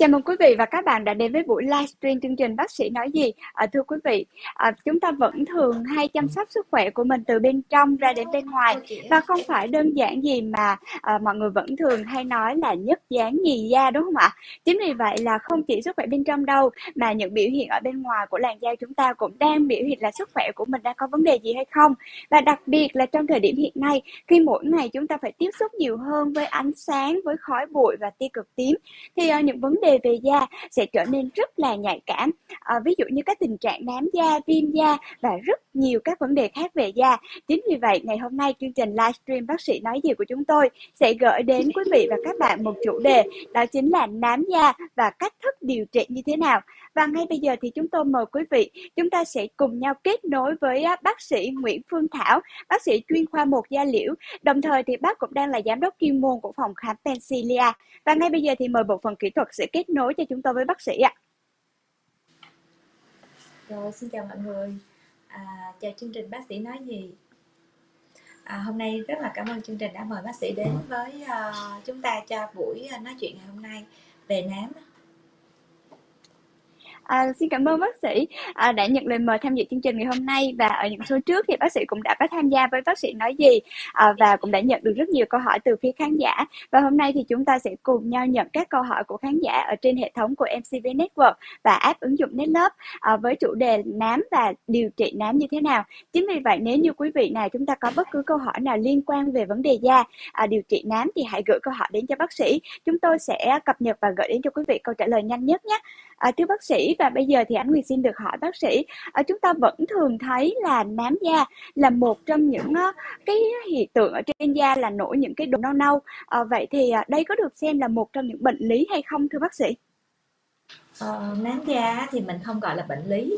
Chào mừng quý vị và các bạn đã đến với buổi livestream chương trình Bác sĩ nói gì. À, thưa quý vị, à, chúng ta vẫn thường hay chăm sóc sức khỏe của mình từ bên trong ra đến bên ngoài và không phải đơn giản gì mà à, mọi người vẫn thường hay nói là nhất dáng nhì da đúng không ạ? Chính vì vậy là không chỉ sức khỏe bên trong đâu mà những biểu hiện ở bên ngoài của làn da chúng ta cũng đang biểu hiện là sức khỏe của mình đang có vấn đề gì hay không. Và đặc biệt là trong thời điểm hiện nay khi mỗi ngày chúng ta phải tiếp xúc nhiều hơn với ánh sáng, với khói bụi và tia cực tím thì uh, những vấn đề về da sẽ trở nên rất là nhạy cảm. À, ví dụ như các tình trạng nám da viêm da và rất nhiều các vấn đề khác về da. Chính vì vậy ngày hôm nay chương trình livestream bác sĩ nói gì của chúng tôi sẽ gửi đến quý vị và các bạn một chủ đề đó chính là nám da và cách thức điều trị như thế nào và ngay bây giờ thì chúng tôi mời quý vị chúng ta sẽ cùng nhau kết nối với bác sĩ Nguyễn Phương Thảo, bác sĩ chuyên khoa một da liễu. Đồng thời thì bác cũng đang là giám đốc chuyên môn của phòng khám Pensilia. Và ngay bây giờ thì mời bộ phận kỹ thuật sẽ kết nối cho chúng tôi với bác sĩ ạ. Rồi, xin chào mọi người. À, chào chương trình bác sĩ nói gì. À, hôm nay rất là cảm ơn chương trình đã mời bác sĩ đến với uh, chúng ta cho buổi uh, nói chuyện ngày hôm nay về nám À, xin cảm ơn bác sĩ à, đã nhận lời mời tham dự chương trình ngày hôm nay và ở những số trước thì bác sĩ cũng đã có tham gia với bác sĩ nói gì à, và cũng đã nhận được rất nhiều câu hỏi từ phía khán giả và hôm nay thì chúng ta sẽ cùng nhau nhận các câu hỏi của khán giả ở trên hệ thống của MCV Network và app ứng dụng NetLove à, với chủ đề nám và điều trị nám như thế nào. Chính vì vậy nếu như quý vị nào chúng ta có bất cứ câu hỏi nào liên quan về vấn đề da à, điều trị nám thì hãy gửi câu hỏi đến cho bác sĩ. Chúng tôi sẽ cập nhật và gửi đến cho quý vị câu trả lời nhanh nhất nhé. À, thưa bác sĩ và bây giờ thì anh Nguyệt xin được hỏi bác sĩ à, chúng ta vẫn thường thấy là nám da là một trong những uh, cái hiện tượng ở trên da là nổi những cái đốm nâu nâu. À, vậy thì uh, đây có được xem là một trong những bệnh lý hay không thưa bác sĩ? Ờ, nám da thì mình không gọi là bệnh lý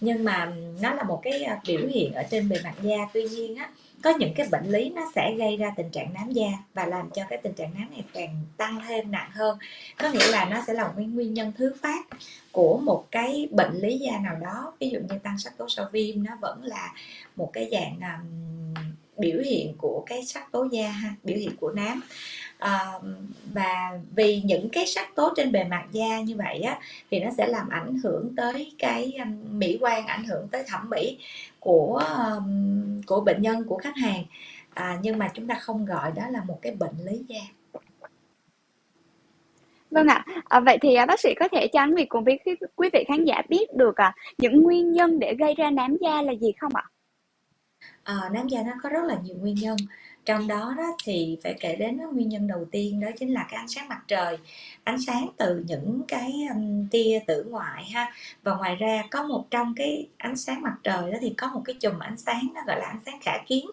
nhưng mà nó là một cái biểu hiện ở trên bề mặt da. Tuy nhiên á có những cái bệnh lý nó sẽ gây ra tình trạng nám da và làm cho cái tình trạng nám này càng tăng thêm nặng hơn. Có nghĩa là nó sẽ là một cái nguyên nhân thứ phát của một cái bệnh lý da nào đó. Ví dụ như tăng sắc tố sau viêm nó vẫn là một cái dạng um, biểu hiện của cái sắc tố da ha biểu hiện của nám à, và vì những cái sắc tố trên bề mặt da như vậy á thì nó sẽ làm ảnh hưởng tới cái mỹ quan ảnh hưởng tới thẩm mỹ của của bệnh nhân của khách hàng. À, nhưng mà chúng ta không gọi đó là một cái bệnh lý da. Vâng ạ, à, vậy thì à, bác sĩ có thể cho anh Việt cùng với quý vị khán giả biết được à, những nguyên nhân để gây ra nám da là gì không ạ? À, nám da nó có rất là nhiều nguyên nhân trong đó đó thì phải kể đến nguyên nhân đầu tiên đó chính là cái ánh sáng mặt trời. Ánh sáng từ những cái um, tia tử ngoại ha. Và ngoài ra có một trong cái ánh sáng mặt trời đó thì có một cái chùm ánh sáng nó gọi là ánh sáng khả kiến.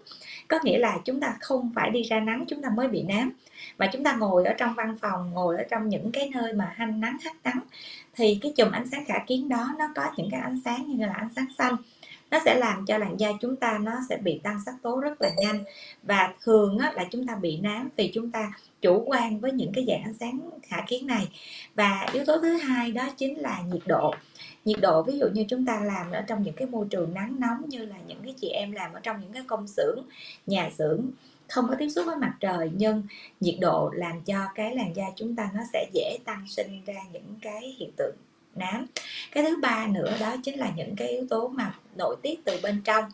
Có nghĩa là chúng ta không phải đi ra nắng chúng ta mới bị nám. Mà chúng ta ngồi ở trong văn phòng ngồi ở trong những cái nơi mà hanh nắng hắt nắng thì cái chùm ánh sáng khả kiến đó nó có những cái ánh sáng như là ánh sáng xanh nó sẽ làm cho làn da chúng ta nó sẽ bị tăng sắc tố rất là nhanh. Và thường á, là chúng ta bị nám vì chúng ta chủ quan với những cái dạng ánh sáng khả kiến này. Và yếu tố thứ hai đó chính là nhiệt độ. Nhiệt độ ví dụ như chúng ta làm ở trong những cái môi trường nắng nóng như là những cái chị em làm ở trong những cái công xưởng nhà xưởng không có tiếp xúc với mặt trời nhưng nhiệt độ làm cho cái làn da chúng ta nó sẽ dễ tăng sinh ra những cái hiện tượng nám. Cái thứ ba nữa đó chính là những cái yếu tố mà nội tiết từ bên trong.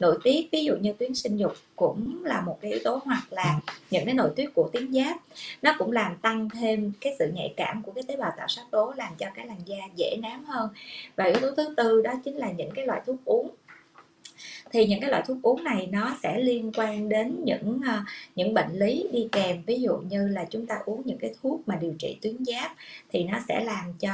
Nội tiết, ví dụ như tuyến sinh dục cũng là một cái yếu tố hoặc là những cái nội tiết của tuyến giáp. Nó cũng làm tăng thêm cái sự nhạy cảm của cái tế bào tạo sắc tố, làm cho cái làn da dễ nám hơn. Và yếu tố thứ tư đó chính là những cái loại thuốc uống. Thì những cái loại thuốc uống này nó sẽ liên quan đến những ờ, những bệnh lý đi kèm. Ví dụ như là chúng ta uống những cái thuốc mà điều trị tuyến giáp thì nó sẽ làm cho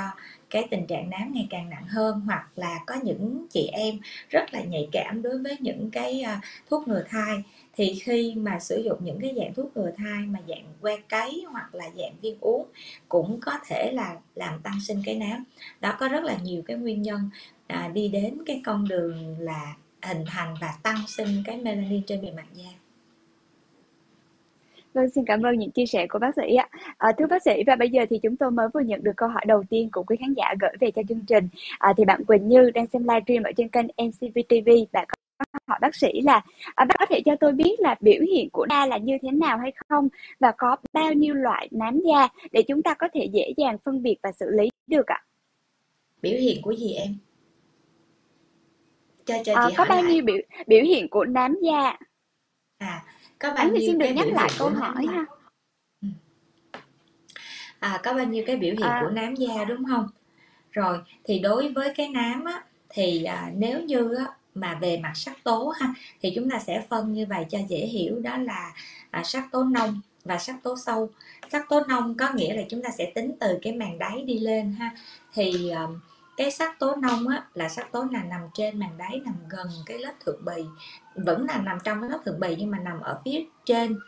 cái tình trạng nám ngày càng nặng hơn hoặc là có những chị em rất là nhạy cảm đối với những cái à, thuốc ngừa thai. Thì khi mà sử dụng những cái dạng thuốc ngừa thai mà dạng que cấy hoặc là dạng viên uống cũng có thể là làm tăng sinh cái nám. Đó có rất là nhiều cái nguyên nhân à, đi đến cái con đường là hình thành và tăng sinh cái melanin trên bề mặt da. Vâng, xin cảm ơn những chia sẻ của bác sĩ ạ. À, thưa bác sĩ, và bây giờ thì chúng tôi mới vừa nhận được câu hỏi đầu tiên của quý khán giả gửi về cho chương trình. À, thì bạn Quỳnh Như đang xem livestream ở trên kênh MCV TV. Bạn hỏi bác sĩ là à, bác có thể cho tôi biết là biểu hiện của da là như thế nào hay không và có bao nhiêu loại nám da để chúng ta có thể dễ dàng phân biệt và xử lý được ạ? Biểu hiện của gì em? Cho cho à, chị có bao lại. nhiêu biểu biểu hiện của nám da? À, có bao nhiêu xin được nhắc lại câu hỏi ha. Ừ. À, có bao nhiêu cái biểu hiện à. của nám da đúng không? Rồi, thì đối với cái nám á, thì à, nếu như á, mà về mặt sắc tố ha thì chúng ta sẽ phân như vậy cho dễ hiểu đó là à, sắc tố nông và sắc tố sâu sắc tố nông có nghĩa là chúng ta sẽ tính từ cái màng đáy đi lên ha thì à, cái sắc tố nông á, là sắc tố là nằm trên màng đáy nằm gần cái lớp thượng bì vẫn là nằm trong cái lớp thượng bì nhưng mà nằm ở phía trên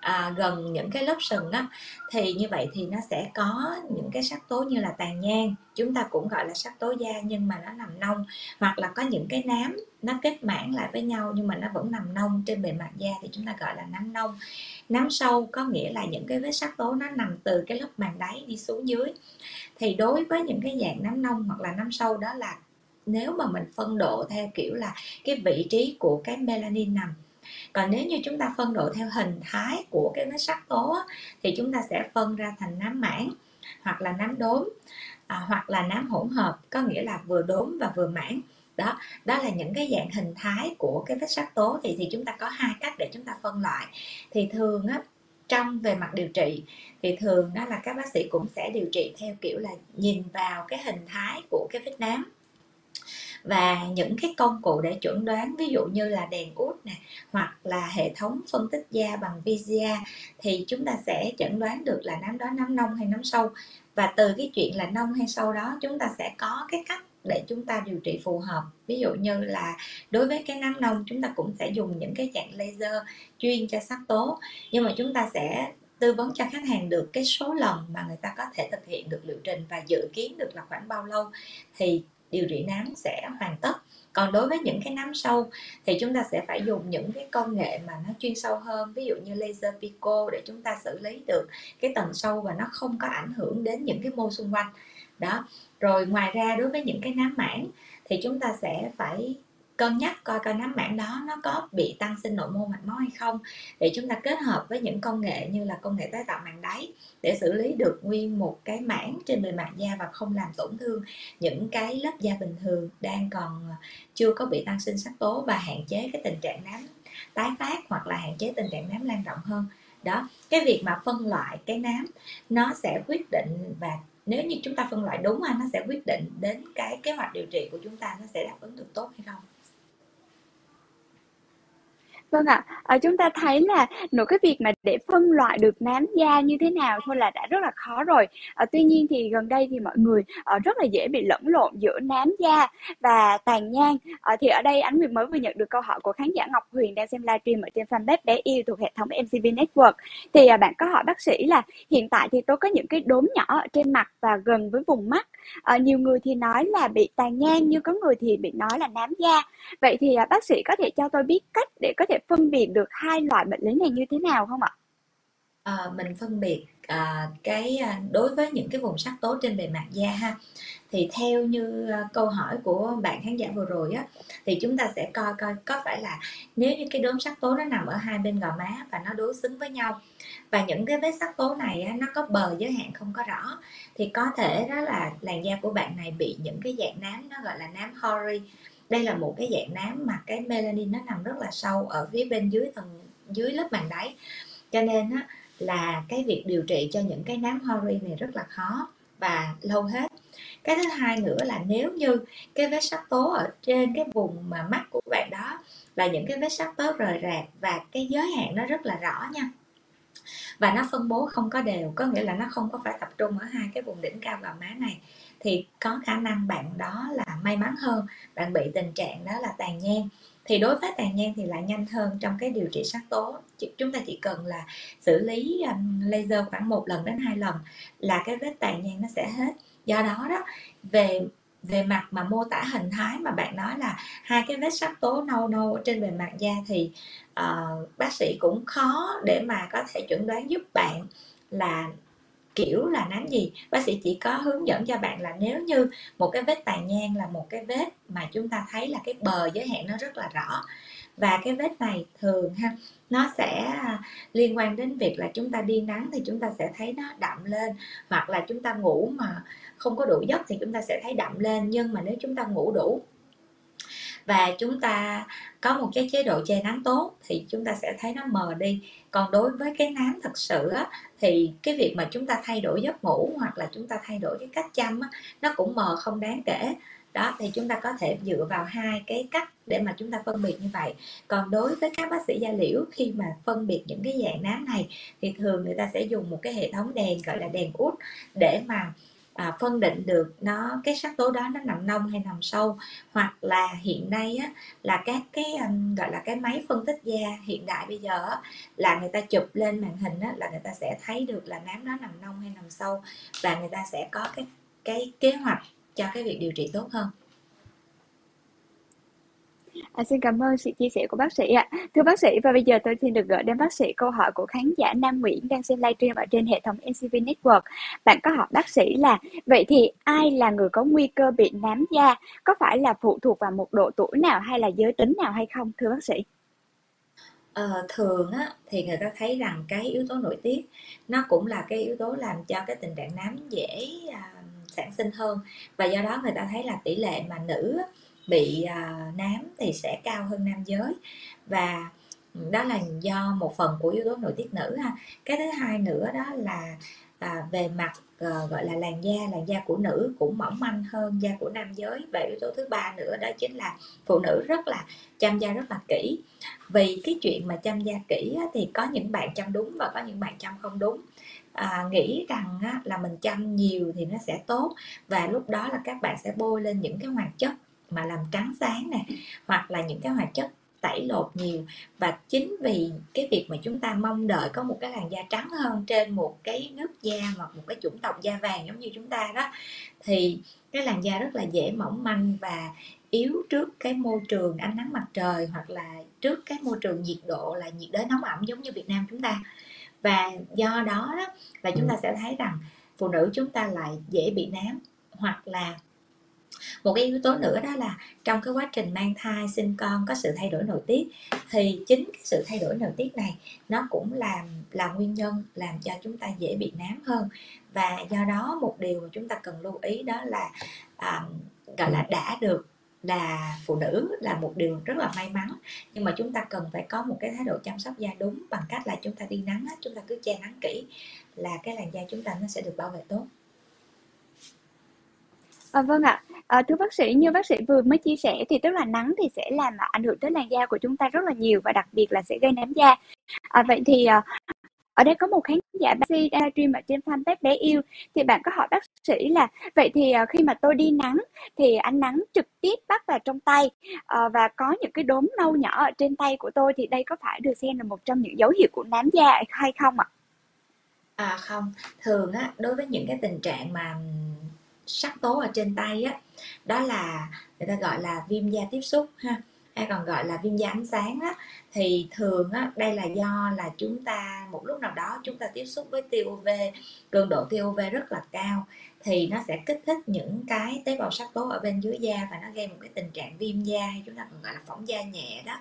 à, gần những cái lớp sừng á thì như vậy thì nó sẽ có những cái sắc tố như là tàn nhang. Chúng ta cũng gọi là sắc tố da nhưng mà nó nằm nông hoặc là có những cái nám nó kết mảng lại với nhau nhưng mà nó vẫn nằm nông trên bề mặt da thì chúng ta gọi là nám nông. Nám sâu có nghĩa là những cái vết sắc tố nó nằm từ cái lớp màng đáy đi xuống dưới. Thì đối với những cái dạng nám nông hoặc là nám sâu đó là nếu mà mình phân độ theo kiểu là cái vị trí của cái melanin nằm. Còn nếu như chúng ta phân độ theo hình thái của cái vết sắc tố thì chúng ta sẽ phân ra thành nám mảng hoặc là nám đốm à, hoặc là nám hỗn hợp có nghĩa là vừa đốm và vừa mảng. Đó đó là những cái dạng hình thái của cái vết sắc tố thì thì chúng ta có hai cách để chúng ta phân loại. Thì thường á trong về mặt điều trị thì thường đó là các bác sĩ cũng sẽ điều trị theo kiểu là nhìn vào cái hình thái của cái vết nám và những cái công cụ để chuẩn đoán, ví dụ như là đèn út nè, hoặc là hệ thống phân tích da bằng VGA thì chúng ta sẽ chẩn đoán được là nám đó nám nông hay nám sâu. Và từ cái chuyện là nông hay sâu đó, chúng ta sẽ có cái cách để chúng ta điều trị phù hợp. Ví dụ như là đối với cái nám nông, chúng ta cũng sẽ dùng những cái dạng laser chuyên cho sắc tố. Nhưng mà chúng ta sẽ tư vấn cho khách hàng được cái số lần mà người ta có thể thực hiện được liệu trình và dự kiến được là khoảng bao lâu. Thì điều trị nám sẽ hoàn tất. Còn đối với những cái nám sâu thì chúng ta sẽ phải dùng những cái công nghệ mà nó chuyên sâu hơn, ví dụ như laser pico để chúng ta xử lý được cái tầng sâu và nó không có ảnh hưởng đến những cái mô xung quanh. Đó. Rồi ngoài ra đối với những cái nám mảng thì chúng ta sẽ phải cân nhắc coi coi nám mảng đó nó có bị tăng sinh nội mô mạch máu hay không. Để chúng ta kết hợp với những công nghệ như là công nghệ tái tạo màng đáy để xử lý được nguyên một cái mảng trên bề mặt da và không làm tổn thương những cái lớp da bình thường đang còn chưa có bị tăng sinh sắc tố và hạn chế cái tình trạng nám tái phát hoặc là hạn chế tình trạng nám lan rộng hơn. Đó, cái việc mà phân loại cái nám nó sẽ quyết định và nếu như chúng ta phân loại đúng nó sẽ quyết định đến cái kế hoạch điều trị của chúng ta nó sẽ đáp ứng được tốt hay không. Vâng ạ, à, chúng ta thấy là nổi cái việc mà để phân loại được nám da như thế nào thôi là đã rất là khó rồi. À, tuy nhiên thì gần đây thì mọi người à, rất là dễ bị lẫn lộn giữa nám da và tàn nhang. À, thì ở đây Ánh Nguyệt mới vừa nhận được câu hỏi của khán giả Ngọc Huyền đang xem livestream ở trên fanpage bé yêu thuộc hệ thống MCV Network. Thì à, bạn có hỏi bác sĩ là hiện tại thì tôi có những cái đốm nhỏ ở trên mặt và gần với vùng mắt. À, nhiều người thì nói là bị tàn nhang, nhưng có người thì bị nói là nám da. Vậy thì à, bác sĩ có thể cho tôi biết cách để có thể phân biệt được hai loại bệnh lý này như thế nào không ạ? À, mình phân biệt à, cái à, đối với những cái vùng sắc tố trên bề mặt da ha thì theo như à, câu hỏi của bạn khán giả vừa rồi á thì chúng ta sẽ coi coi có phải là nếu như cái đốm sắc tố nó nằm ở hai bên gò má và nó đối xứng với nhau và những cái vết sắc tố này á, nó có bờ giới hạn không có rõ thì có thể đó là làn da của bạn này bị những cái dạng nám nó gọi là nám hori đây là một cái dạng nám mà cái melanin nó nằm rất là sâu ở phía bên dưới tầng dưới lớp màng đáy. Cho nên á, là cái việc điều trị cho những cái nám hori này rất là khó và lâu hết. Cái thứ hai nữa là nếu như cái vết sắc tố ở trên cái vùng mà mắt của bạn đó là những cái vết sắc tố rời rạc và cái giới hạn nó rất là rõ nha. Và nó phân bố không có đều có nghĩa là nó không có phải tập trung ở hai cái vùng đỉnh cao gò má này thì có khả năng bạn đó là may mắn hơn bạn bị tình trạng đó là tàn nhang. Thì đối với tàn nhang thì lại nhanh hơn trong cái điều trị sắc tố. Chúng ta chỉ cần là xử lý um, laser khoảng một lần đến hai lần là cái vết tàn nhang nó sẽ hết. Do đó đó về về mặt mà mô tả hình thái mà bạn nói là hai cái vết sắc tố nâu nâu trên bề mặt da thì uh, bác sĩ cũng khó để mà có thể chuẩn đoán giúp bạn là kiểu là nám gì? Bác sĩ chỉ có hướng dẫn cho bạn là nếu như một cái vết tàn nhang là một cái vết mà chúng ta thấy là cái bờ giới hạn nó rất là rõ. Và cái vết này thường ha, nó sẽ liên quan đến việc là chúng ta đi nắng thì chúng ta sẽ thấy nó đậm lên, hoặc là chúng ta ngủ mà không có đủ giấc thì chúng ta sẽ thấy đậm lên. Nhưng mà nếu chúng ta ngủ đủ và chúng ta có một cái chế độ che nắng tốt thì chúng ta sẽ thấy nó mờ đi. Còn đối với cái nám thật sự á, thì cái việc mà chúng ta thay đổi giấc ngủ hoặc là chúng ta thay đổi cái cách chăm á, nó cũng mờ không đáng kể. Đó thì chúng ta có thể dựa vào hai cái cách để mà chúng ta phân biệt như vậy. Còn đối với các bác sĩ da liễu khi mà phân biệt những cái dạng nám này thì thường người ta sẽ dùng một cái hệ thống đèn gọi là đèn út để mà à, phân định được nó cái sắc tố đó nó nằm nông hay nằm sâu. Hoặc là hiện nay á, là các cái um, gọi là cái máy phân tích da hiện đại bây giờ á, là người ta chụp lên màn hình á, là người ta sẽ thấy được là nám đó nằm nông hay nằm sâu. Và người ta sẽ có cái cái kế hoạch cho cái việc điều trị tốt hơn. À, xin cảm ơn sự chia sẻ của bác sĩ ạ. Thưa bác sĩ, và bây giờ tôi xin được gửi đến bác sĩ câu hỏi của khán giả Nam Nguyễn đang xem livestream ở trên hệ thống NCV Network. Bạn có hỏi bác sĩ là vậy thì ai là người có nguy cơ bị nám da? Có phải là phụ thuộc vào một độ tuổi nào hay là giới tính nào hay không? Thưa bác sĩ. À, thường á, thì người ta thấy rằng cái yếu tố nội tiết nó cũng là cái yếu tố làm cho cái tình trạng nám dễ à, sản sinh hơn và do đó người ta thấy là tỷ lệ mà nữ bị à, nám thì sẽ cao hơn nam giới. Và đó là do một phần của yếu tố nội tiết nữ ha. Cái thứ hai nữa đó là à, về mặt à, gọi là làn da làn da của nữ cũng mỏng manh hơn da của nam giới. Và yếu tố thứ ba nữa đó chính là phụ nữ rất là chăm da rất là kỹ. Vì cái chuyện mà chăm da kỹ á, thì có những bạn chăm đúng và có những bạn chăm không đúng. À, nghĩ rằng á, là mình chăm nhiều thì nó sẽ tốt. Và lúc đó là các bạn sẽ bôi lên những cái hoạt chất mà làm trắng sáng nè, hoặc là những cái hoạt chất tẩy lột nhiều. Và chính vì cái việc mà chúng ta mong đợi có một cái làn da trắng hơn trên một cái nước da hoặc một cái chủng tộc da vàng giống như chúng ta đó, thì cái làn da rất là dễ mỏng manh và yếu trước cái môi trường ánh nắng mặt trời hoặc là trước cái môi trường nhiệt độ là nhiệt đới nóng ẩm giống như Việt Nam chúng ta. Và do đó đó là chúng ta sẽ thấy rằng phụ nữ chúng ta lại dễ bị nám hoặc là một cái yếu tố nữa đó là trong cái quá trình mang thai sinh con có sự thay đổi nội tiết thì chính cái sự thay đổi nội tiết này nó cũng làm là nguyên nhân làm cho chúng ta dễ bị nám hơn. Và do đó một điều mà chúng ta cần lưu ý đó là à, gọi là đã được là phụ nữ là một điều rất là may mắn. Nhưng mà chúng ta cần phải có một cái thái độ chăm sóc da đúng bằng cách là chúng ta đi nắng chúng ta cứ che nắng kỹ là cái làn da chúng ta nó sẽ được bảo vệ tốt. À, vâng ạ. À, thưa bác sĩ, như bác sĩ vừa mới chia sẻ thì tức là nắng thì sẽ làm ảnh hưởng tới làn da của chúng ta rất là nhiều và đặc biệt là sẽ gây nám da. À, vậy thì à, ở đây có một khán giả bác sĩ stream ở trên fanpage bé yêu thì bạn có hỏi bác sĩ là vậy thì à, khi mà tôi đi nắng thì ánh nắng trực tiếp bắt vào trong tay à, và có những cái đốm nâu nhỏ ở trên tay của tôi thì đây có phải được xem là một trong những dấu hiệu của nám da hay không ạ? À không, thường á đối với những cái tình trạng mà sắc tố ở trên tay á, đó là người ta gọi là viêm da tiếp xúc ha, hay còn gọi là viêm da ánh sáng á. Thì thường á, đây là do là chúng ta, một lúc nào đó chúng ta tiếp xúc với tia UV cường độ tia UV rất là cao, thì nó sẽ kích thích những cái tế bào sắc tố ở bên dưới da và nó gây một cái tình trạng viêm da, hay chúng ta còn gọi là phỏng da nhẹ đó,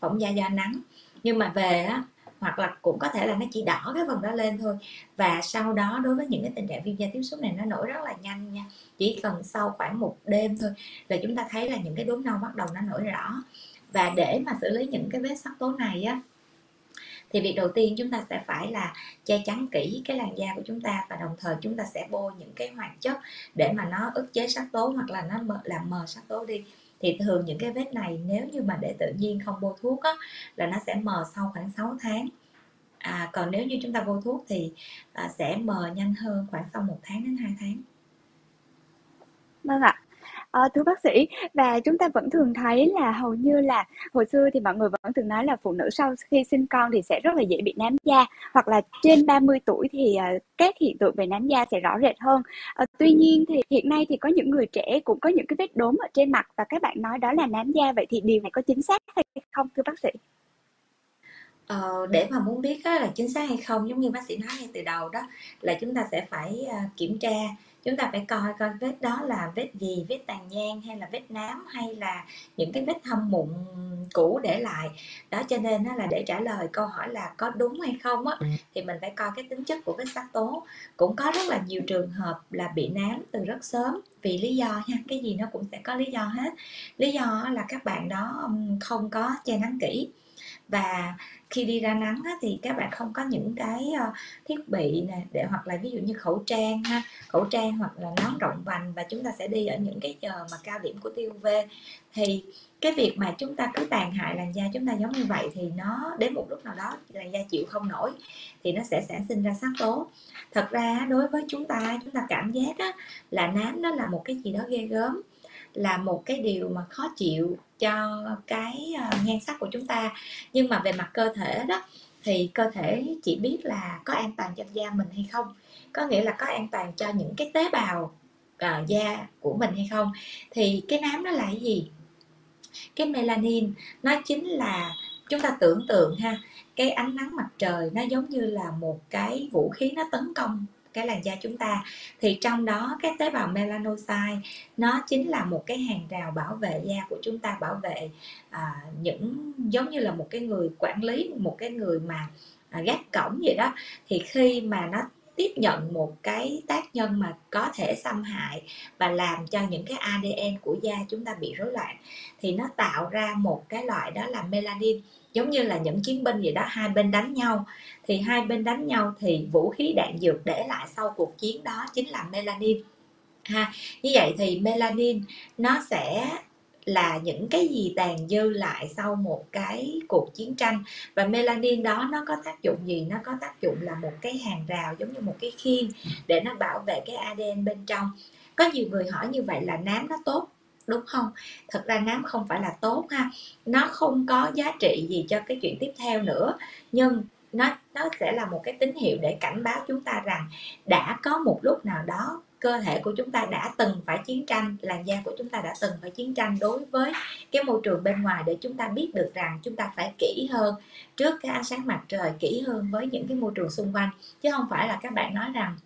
phỏng da do nắng. Nhưng mà về á hoặc là cũng có thể là nó chỉ đỏ cái phần đó lên thôi. Và sau đó đối với những cái tình trạng viêm da tiếp xúc này nó nổi rất là nhanh nha, chỉ cần sau khoảng một đêm thôi là chúng ta thấy là những cái đốm nâu bắt đầu nó nổi rõ. Và để mà xử lý những cái vết sắc tố này á, thì việc đầu tiên chúng ta sẽ phải là che chắn kỹ cái làn da của chúng ta và đồng thời chúng ta sẽ bôi những cái hoạt chất để mà nó ức chế sắc tố hoặc là nó làm mờ sắc tố đi thì thường những cái vết này nếu như mà để tự nhiên không bôi thuốc á, là nó sẽ mờ sau khoảng 6 tháng. À, còn nếu như chúng ta bôi thuốc thì à, sẽ mờ nhanh hơn khoảng sau một tháng đến 2 tháng. Vâng ạ. À, thưa bác sĩ, và chúng ta vẫn thường thấy là hầu như là hồi xưa thì mọi người vẫn thường nói là phụ nữ sau khi sinh con thì sẽ rất là dễ bị nám da hoặc là trên 30 tuổi thì uh, các hiện tượng về nám da sẽ rõ rệt hơn. Uh, tuy nhiên thì hiện nay thì có những người trẻ cũng có những cái vết đốm ở trên mặt và các bạn nói đó là nám da vậy thì điều này có chính xác hay không thưa bác sĩ? Ờ, để mà muốn biết á, là chính xác hay không giống như bác sĩ nói ngay từ đầu đó là chúng ta sẽ phải kiểm tra chúng ta phải coi coi vết đó là vết gì vết tàn nhang hay là vết nám hay là những cái vết thâm mụn cũ để lại. Đó cho nên á, là để trả lời câu hỏi là có đúng hay không á thì mình phải coi cái tính chất của vết sắc tố. Cũng có rất là nhiều trường hợp là bị nám từ rất sớm vì lý do nha cái gì nó cũng sẽ có lý do hết. Lý do là các bạn đó không có che nắng kỹ và khi đi ra nắng á, thì các bạn không có những cái uh, thiết bị nè để hoặc là ví dụ như khẩu trang ha khẩu trang hoặc là nón rộng vành và chúng ta sẽ đi ở những cái giờ mà cao điểm của tiêu UV thì cái việc mà chúng ta cứ tàn hại làn da chúng ta giống như vậy thì nó đến một lúc nào đó làn da chịu không nổi thì nó sẽ sản sinh ra sắc tố. Thật ra đối với chúng ta chúng ta cảm giác á, là nám nó là một cái gì đó ghê gớm là một cái điều mà khó chịu cho cái ờ, nhan sắc của chúng ta. Nhưng mà về mặt cơ thể đó thì cơ thể chỉ biết là có an toàn cho da mình hay không. Có nghĩa là có an toàn cho những cái tế bào uh, da của mình hay không. Thì cái nám nó là cái gì? Cái melanin nó chính là chúng ta tưởng tượng ha cái ánh nắng mặt trời nó giống như là một cái vũ khí nó tấn công cái làn da chúng ta. Thì trong đó cái tế bào melanocyte nó chính là một cái hàng rào bảo vệ da của chúng ta bảo vệ à, những giống như là một cái người quản lý một cái người mà à, gác cổng vậy đó. Thì khi mà nó tiếp nhận một cái tác nhân mà có thể xâm hại và làm cho những cái ADN của da chúng ta bị rối loạn thì nó tạo ra một cái loại đó là melanin giống như là những chiến binh gì đó, hai bên đánh nhau. Thì hai bên đánh nhau thì vũ khí đạn dược để lại sau cuộc chiến đó chính là melanin. Ha, như vậy thì melanin nó sẽ là những cái gì tàn dư lại sau một cái cuộc chiến tranh? Và melanin đó nó có tác dụng gì? Nó có tác dụng là một cái hàng rào giống như một cái khiên để nó bảo vệ cái ADN bên trong. Có nhiều người hỏi như vậy là nám nó tốt đúng không? Thật ra nám không phải là tốt ha. Nó không có giá trị gì cho cái chuyện tiếp theo nữa. Nhưng nó nó sẽ là một cái tín hiệu để cảnh báo chúng ta rằng đã có một lúc nào đó cơ thể của chúng ta đã từng phải chiến tranh, làn da của chúng ta đã từng phải chiến tranh đối với cái môi trường bên ngoài để chúng ta biết được rằng chúng ta phải kỹ hơn, trước cái ánh sáng mặt trời kỹ hơn với những cái môi trường xung quanh. Chứ không phải là các bạn nói rằng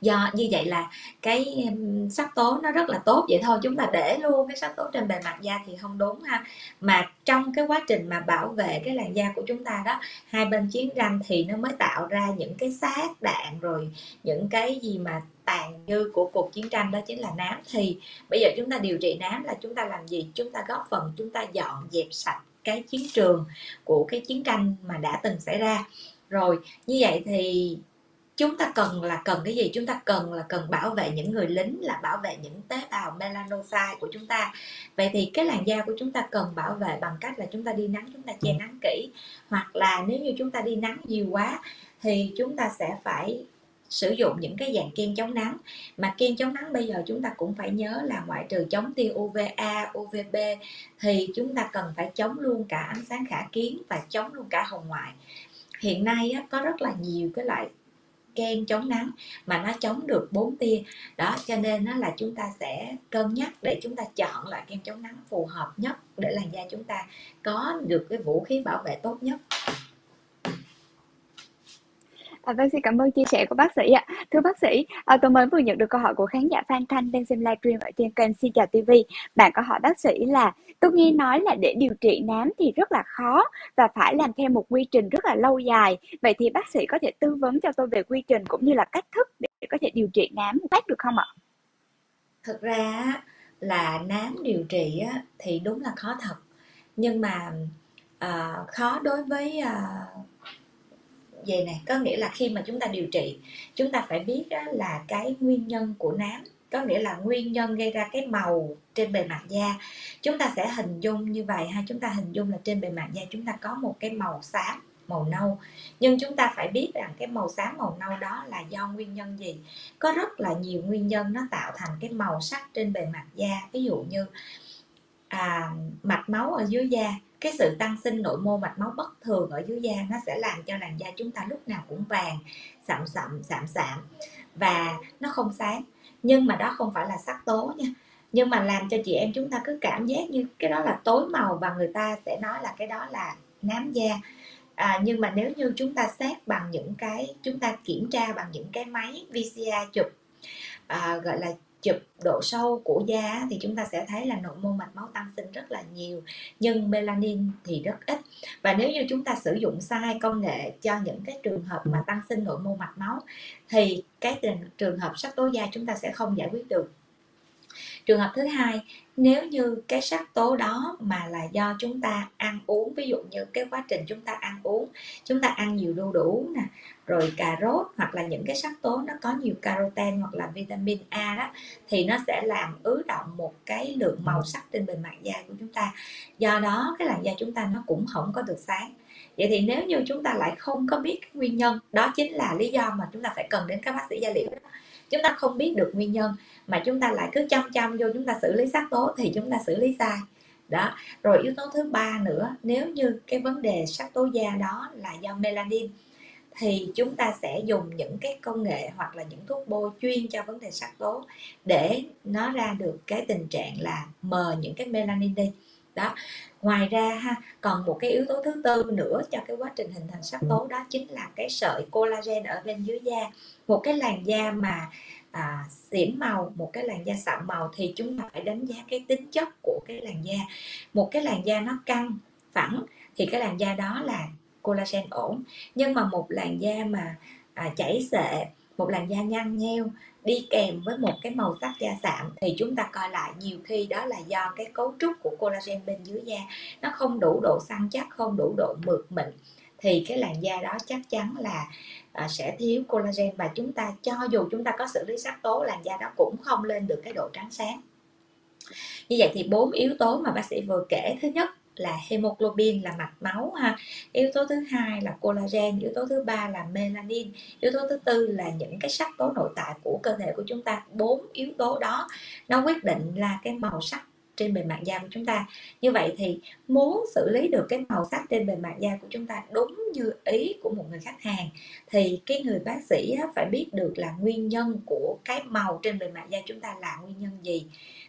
do như vậy là cái sắc tố nó rất là tốt vậy thôi, chúng ta để luôn cái sắc tố trên bề mặt da thì không đúng ha. Mà trong cái quá trình mà bảo vệ cái làn da của chúng ta đó, hai bên chiến tranh thì nó mới tạo ra những cái xác đạn rồi những cái gì mà tàn dư của cuộc chiến tranh đó chính là nám. Thì bây giờ chúng ta điều trị nám là chúng ta làm gì? Chúng ta góp phần chúng ta dọn dẹp sạch cái chiến trường của cái chiến tranh mà đã từng xảy ra. Rồi, như vậy thì chúng ta cần là cần cái gì? Chúng ta cần là cần bảo vệ những người lính là bảo vệ những tế bào melanocyte của chúng ta. Vậy thì cái làn da của chúng ta cần bảo vệ bằng cách là chúng ta đi nắng chúng ta che nắng kỹ. Hoặc là nếu như chúng ta đi nắng nhiều quá thì chúng ta sẽ phải sử dụng những cái dạng kem chống nắng. Mà kem chống nắng bây giờ chúng ta cũng phải nhớ là ngoại trừ chống tia UVA, UVB thì chúng ta cần phải chống luôn cả ánh sáng khả kiến và chống luôn cả hồng ngoại. Hiện nay có rất là nhiều cái loại kem chống nắng mà nó chống được 4 tia. Đó, cho nên nó là chúng ta sẽ cân nhắc để chúng ta chọn loại kem chống nắng phù hợp nhất để làn da chúng ta có được cái vũ khí bảo vệ tốt nhất. À, vâng, xin cảm ơn chia sẻ của bác sĩ ạ. Thưa bác sĩ, à, tôi mới vừa nhận được câu hỏi của khán giả Phan Thanh đang xem livestream ở trên kênh Xin Chào TV. Bạn có hỏi bác sĩ là tôi nghe nói là để điều trị nám thì rất là khó và phải làm theo một quy trình rất là lâu dài. Vậy thì bác sĩ có thể tư vấn cho tôi về quy trình cũng như là cách thức để có thể điều trị nám phát được không ạ? Thực ra là nám điều trị thì đúng là khó thật. Nhưng mà à, khó đối với à, về này có nghĩa là khi mà chúng ta điều trị chúng ta phải biết đó là cái nguyên nhân của nám có nghĩa là nguyên nhân gây ra cái màu trên bề mặt da. Chúng ta sẽ hình dung như vậy ha chúng ta hình dung là trên bề mặt da chúng ta có một cái màu xám màu nâu. Nhưng chúng ta phải biết rằng cái màu xám màu nâu đó là do nguyên nhân gì? Có rất là nhiều nguyên nhân nó tạo thành cái màu sắc trên bề mặt da. Ví dụ như à, mạch máu ở dưới da cái sự tăng sinh nội mô mạch máu bất thường ở dưới da nó sẽ làm cho làn da chúng ta lúc nào cũng vàng sậm sậm sạm sạm và nó không sáng. Nhưng mà đó không phải là sắc tố nha. Nhưng mà làm cho chị em chúng ta cứ cảm giác như cái đó là tối màu và người ta sẽ nói là cái đó là nám da. À, nhưng mà nếu như chúng ta xét bằng những cái chúng ta kiểm tra bằng những cái máy VCA chụp à, gọi là chụp độ sâu của da thì chúng ta sẽ thấy là nội mô mạch máu tăng sinh rất là nhiều, nhưng melanin thì rất ít. Và nếu như chúng ta sử dụng sai công nghệ cho những cái trường hợp mà tăng sinh nội mô mạch máu, thì cái trường hợp sắc tố da chúng ta sẽ không giải quyết được trường hợp thứ hai, nếu như cái sắc tố đó mà là do chúng ta ăn uống, ví dụ như cái quá trình chúng ta ăn uống, chúng ta ăn nhiều đu đủ nè, rồi cà rốt hoặc là những cái sắc tố nó có nhiều caroten hoặc là vitamin A đó, thì nó sẽ làm ứ động một cái lượng màu sắc trên bề mặt da của chúng ta. Do đó, cái làn da chúng ta nó cũng không có được sáng. Vậy thì nếu như chúng ta lại không có biết cái nguyên nhân, đó chính là lý do mà chúng ta phải cần đến các bác sĩ da liễu đó chúng ta không biết được nguyên nhân, mà chúng ta lại cứ chăm chăm vô chúng ta xử lý sắc tố thì chúng ta xử lý sai. Đó, rồi yếu tố thứ ba nữa, nếu như cái vấn đề sắc tố da đó là do melanin, thì chúng ta sẽ dùng những cái công nghệ hoặc là những thuốc bôi chuyên cho vấn đề sắc tố để nó ra được cái tình trạng là mờ những cái melanin đi. Đó, ngoài ra ha, còn một cái yếu tố thứ tư nữa cho cái quá trình hình thành sắc tố đó chính là cái sợi collagen ở bên dưới da một cái làn da mà à, xỉn màu một cái làn da sạm màu thì chúng ta phải đánh giá cái tính chất của cái làn da. Một cái làn da nó căng phẳng thì cái làn da đó là collagen ổn. Nhưng mà một làn da mà à, chảy xệ một làn da nhăn nheo đi kèm với một cái màu sắc da sạm thì chúng ta coi lại nhiều khi đó là do cái cấu trúc của collagen bên dưới da. Nó không đủ độ săn chắc không đủ độ mượt mịn thì cái làn da đó chắc chắn là à, sẽ thiếu collagen và chúng ta cho dù chúng ta có xử lý sắc tố làn da đó cũng không lên được cái độ trắng sáng. Như vậy thì bốn yếu tố mà bác sĩ vừa kể thứ nhất là hemoglobin là mạch máu ha. Yếu tố thứ hai là collagen yếu tố thứ ba là melanin yếu tố thứ tư là những cái sắc tố nội tại của cơ thể của chúng ta. Bốn yếu tố đó nó quyết định là cái màu sắc trên bề mặt da của chúng ta. Như vậy thì muốn xử lý được cái màu sắc trên bề mặt da của chúng ta đúng như ý của một người khách hàng, thì cái người bác sĩ phải biết được là nguyên nhân của cái màu trên bề mặt da chúng ta là nguyên nhân gì.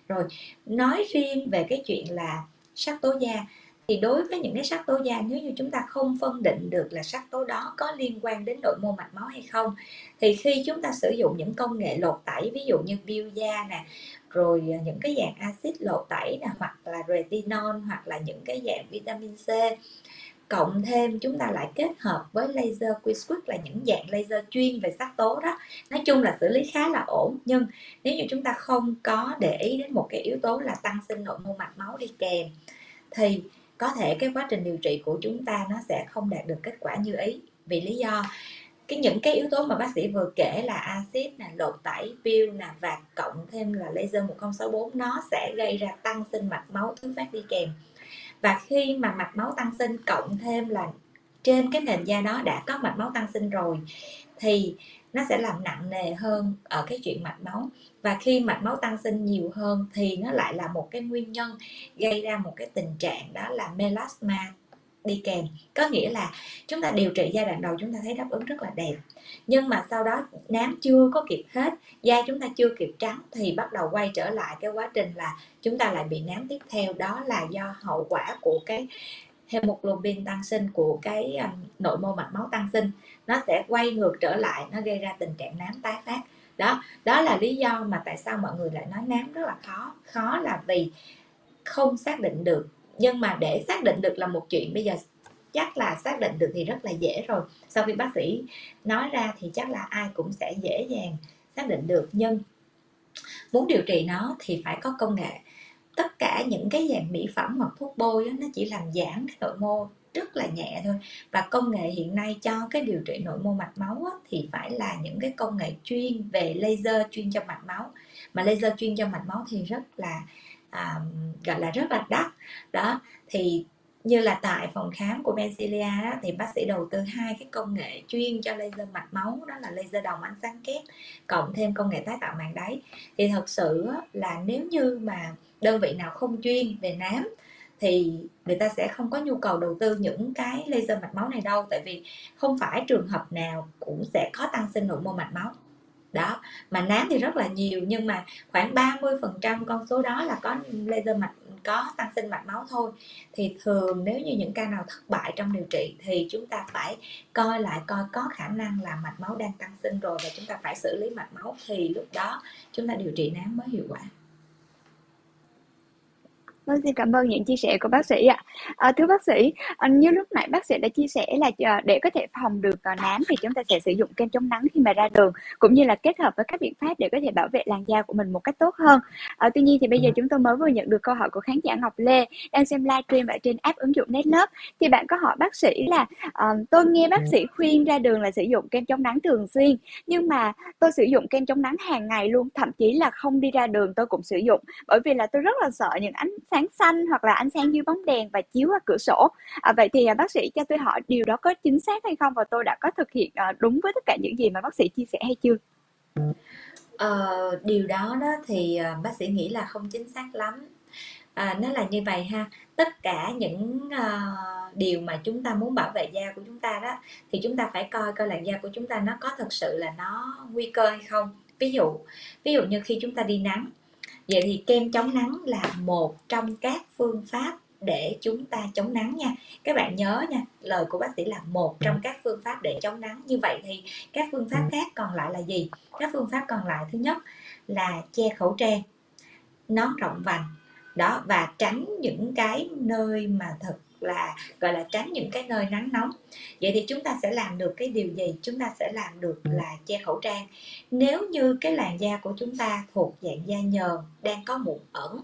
Rồi, nói riêng về cái chuyện là sắc tố da, thì đối với những cái sắc tố da, nếu như chúng ta không phân định được là sắc tố đó có liên quan đến nội mô mạch máu hay không, thì khi chúng ta sử dụng những công nghệ lột tẩy, ví dụ như bio da nè rồi à, những cái dạng axit lột tẩy nè, hoặc là retinol, hoặc là những cái dạng vitamin C. Cộng thêm chúng ta lại kết hợp với laser Quick là những dạng laser chuyên về sắc tố đó. Nói chung là xử lý khá là ổn, nhưng nếu như chúng ta không có để ý đến một cái yếu tố là tăng sinh nội mô mạch máu đi kèm, thì có thể cái quá trình điều trị của chúng ta nó sẽ không đạt được kết quả như ý. Vì lý do cái những cái yếu tố mà bác sĩ vừa kể là axit là lột tẩy peel là và cộng thêm là laser 1064 nó sẽ gây ra tăng sinh mạch máu thứ phát đi kèm. Và khi mà mạch máu tăng sinh cộng thêm là trên cái nền da đó đã có mạch máu tăng sinh rồi, thì nó sẽ làm nặng nề hơn ở cái chuyện mạch máu. Và khi mạch máu tăng sinh nhiều hơn thì nó lại là một cái nguyên nhân gây ra một cái tình trạng đó là melasma đi kèm. Có nghĩa là chúng ta điều trị giai đoạn đầu chúng ta thấy đáp ứng rất là đẹp. Nhưng mà sau đó nám chưa có kịp hết, da chúng ta chưa kịp trắng thì bắt đầu quay trở lại cái quá trình là chúng ta lại bị nám tiếp theo. Đó là do hậu quả của cái hemoglobin tăng sinh, của cái um, nội mô mạch máu tăng sinh. Nó sẽ quay ngược trở lại, nó gây ra tình trạng nám tái phát. Đó đó là lý do mà tại sao mọi người lại nói nám rất là khó. Khó là vì không xác định được nhưng mà để xác định được là một chuyện bây giờ chắc là xác định được thì rất là dễ rồi. Sau khi bác sĩ nói ra thì chắc là ai cũng sẽ dễ dàng xác định được. Nhưng muốn điều trị nó thì phải có công nghệ. Tất cả những cái dạng mỹ phẩm hoặc thuốc bôi đó, nó chỉ làm giảm cái nội mô rất là nhẹ thôi. Và công nghệ hiện nay cho cái điều trị nội mô mạch máu á, thì phải là những cái công nghệ chuyên về laser chuyên cho mạch máu. Mà laser chuyên cho mạch máu thì rất là à, gọi là rất là đắt. Đó thì như là tại phòng khám của Bencilia đó, thì bác sĩ đầu tư hai cái công nghệ chuyên cho laser mạch máu đó là laser đồng ánh sáng kép cộng thêm công nghệ tái tạo màng đáy. Thì thật sự là nếu như mà đơn vị nào không chuyên về nám thì người ta sẽ không có nhu cầu đầu tư những cái laser mạch máu này đâu. Tại vì không phải trường hợp nào cũng sẽ có tăng sinh nội mô mạch máu đó, mà nám thì rất là nhiều, nhưng mà khoảng 30 phần trăm con số đó là có laser mạch, có tăng sinh mạch máu thôi. Thì thường nếu như những ca nào thất bại trong điều trị thì chúng ta phải coi lại coi có khả năng là mạch máu đang tăng sinh rồi và chúng ta phải xử lý mạch máu thì lúc đó chúng ta điều trị nám mới hiệu quả. Vâng, xin cảm ơn những chia sẻ của bác sĩ ạ. À, thưa bác sĩ, à, như lúc nãy bác sĩ đã chia sẻ là à, để có thể phòng được nám thì chúng ta sẽ sử dụng kem chống nắng khi mà ra đường, cũng như là kết hợp với các biện pháp để có thể bảo vệ làn da của mình một cách tốt hơn. À, tuy nhiên thì bây giờ chúng tôi mới vừa nhận được câu hỏi của khán giả Ngọc Lê đang xem livestream ở trên app ứng dụng Netlove. Thì bạn có hỏi bác sĩ là à, tôi nghe bác sĩ khuyên ra đường là sử dụng kem chống nắng thường xuyên, nhưng mà tôi sử dụng kem chống nắng hàng ngày luôn, thậm chí là không đi ra đường tôi cũng sử dụng, bởi vì là tôi rất là sợ những ánh sáng xanh hoặc là ánh sáng dưới bóng đèn và chiếu qua cửa sổ. À, vậy thì à, bác sĩ cho tôi hỏi điều đó có chính xác hay không và tôi đã có thực hiện à, đúng với tất cả những gì mà bác sĩ chia sẻ hay chưa? Ờ, điều đó đó thì à, bác sĩ nghĩ là không chính xác lắm. À, nó là như vậy ha. Tất cả những uh, điều mà chúng ta muốn bảo vệ da của chúng ta đó thì chúng ta phải coi coi làn da của chúng ta nó có thực sự là nó nguy cơ hay không. Ví dụ ví dụ như khi chúng ta đi nắng vậy thì kem chống nắng là một trong các phương pháp để chúng ta chống nắng nha. Các bạn nhớ nha lời của bác sĩ là một trong các phương pháp để chống nắng. Như vậy thì các phương pháp khác còn lại là gì? Các phương pháp còn lại thứ nhất là che khẩu trang nón rộng vành. Đó và tránh những cái nơi mà thật là gọi là tránh những cái nơi nắng nóng. Vậy thì chúng ta sẽ làm được cái điều gì? Chúng ta sẽ làm được là che khẩu trang. Nếu như cái làn da của chúng ta thuộc dạng da nhờn đang có mụn ẩn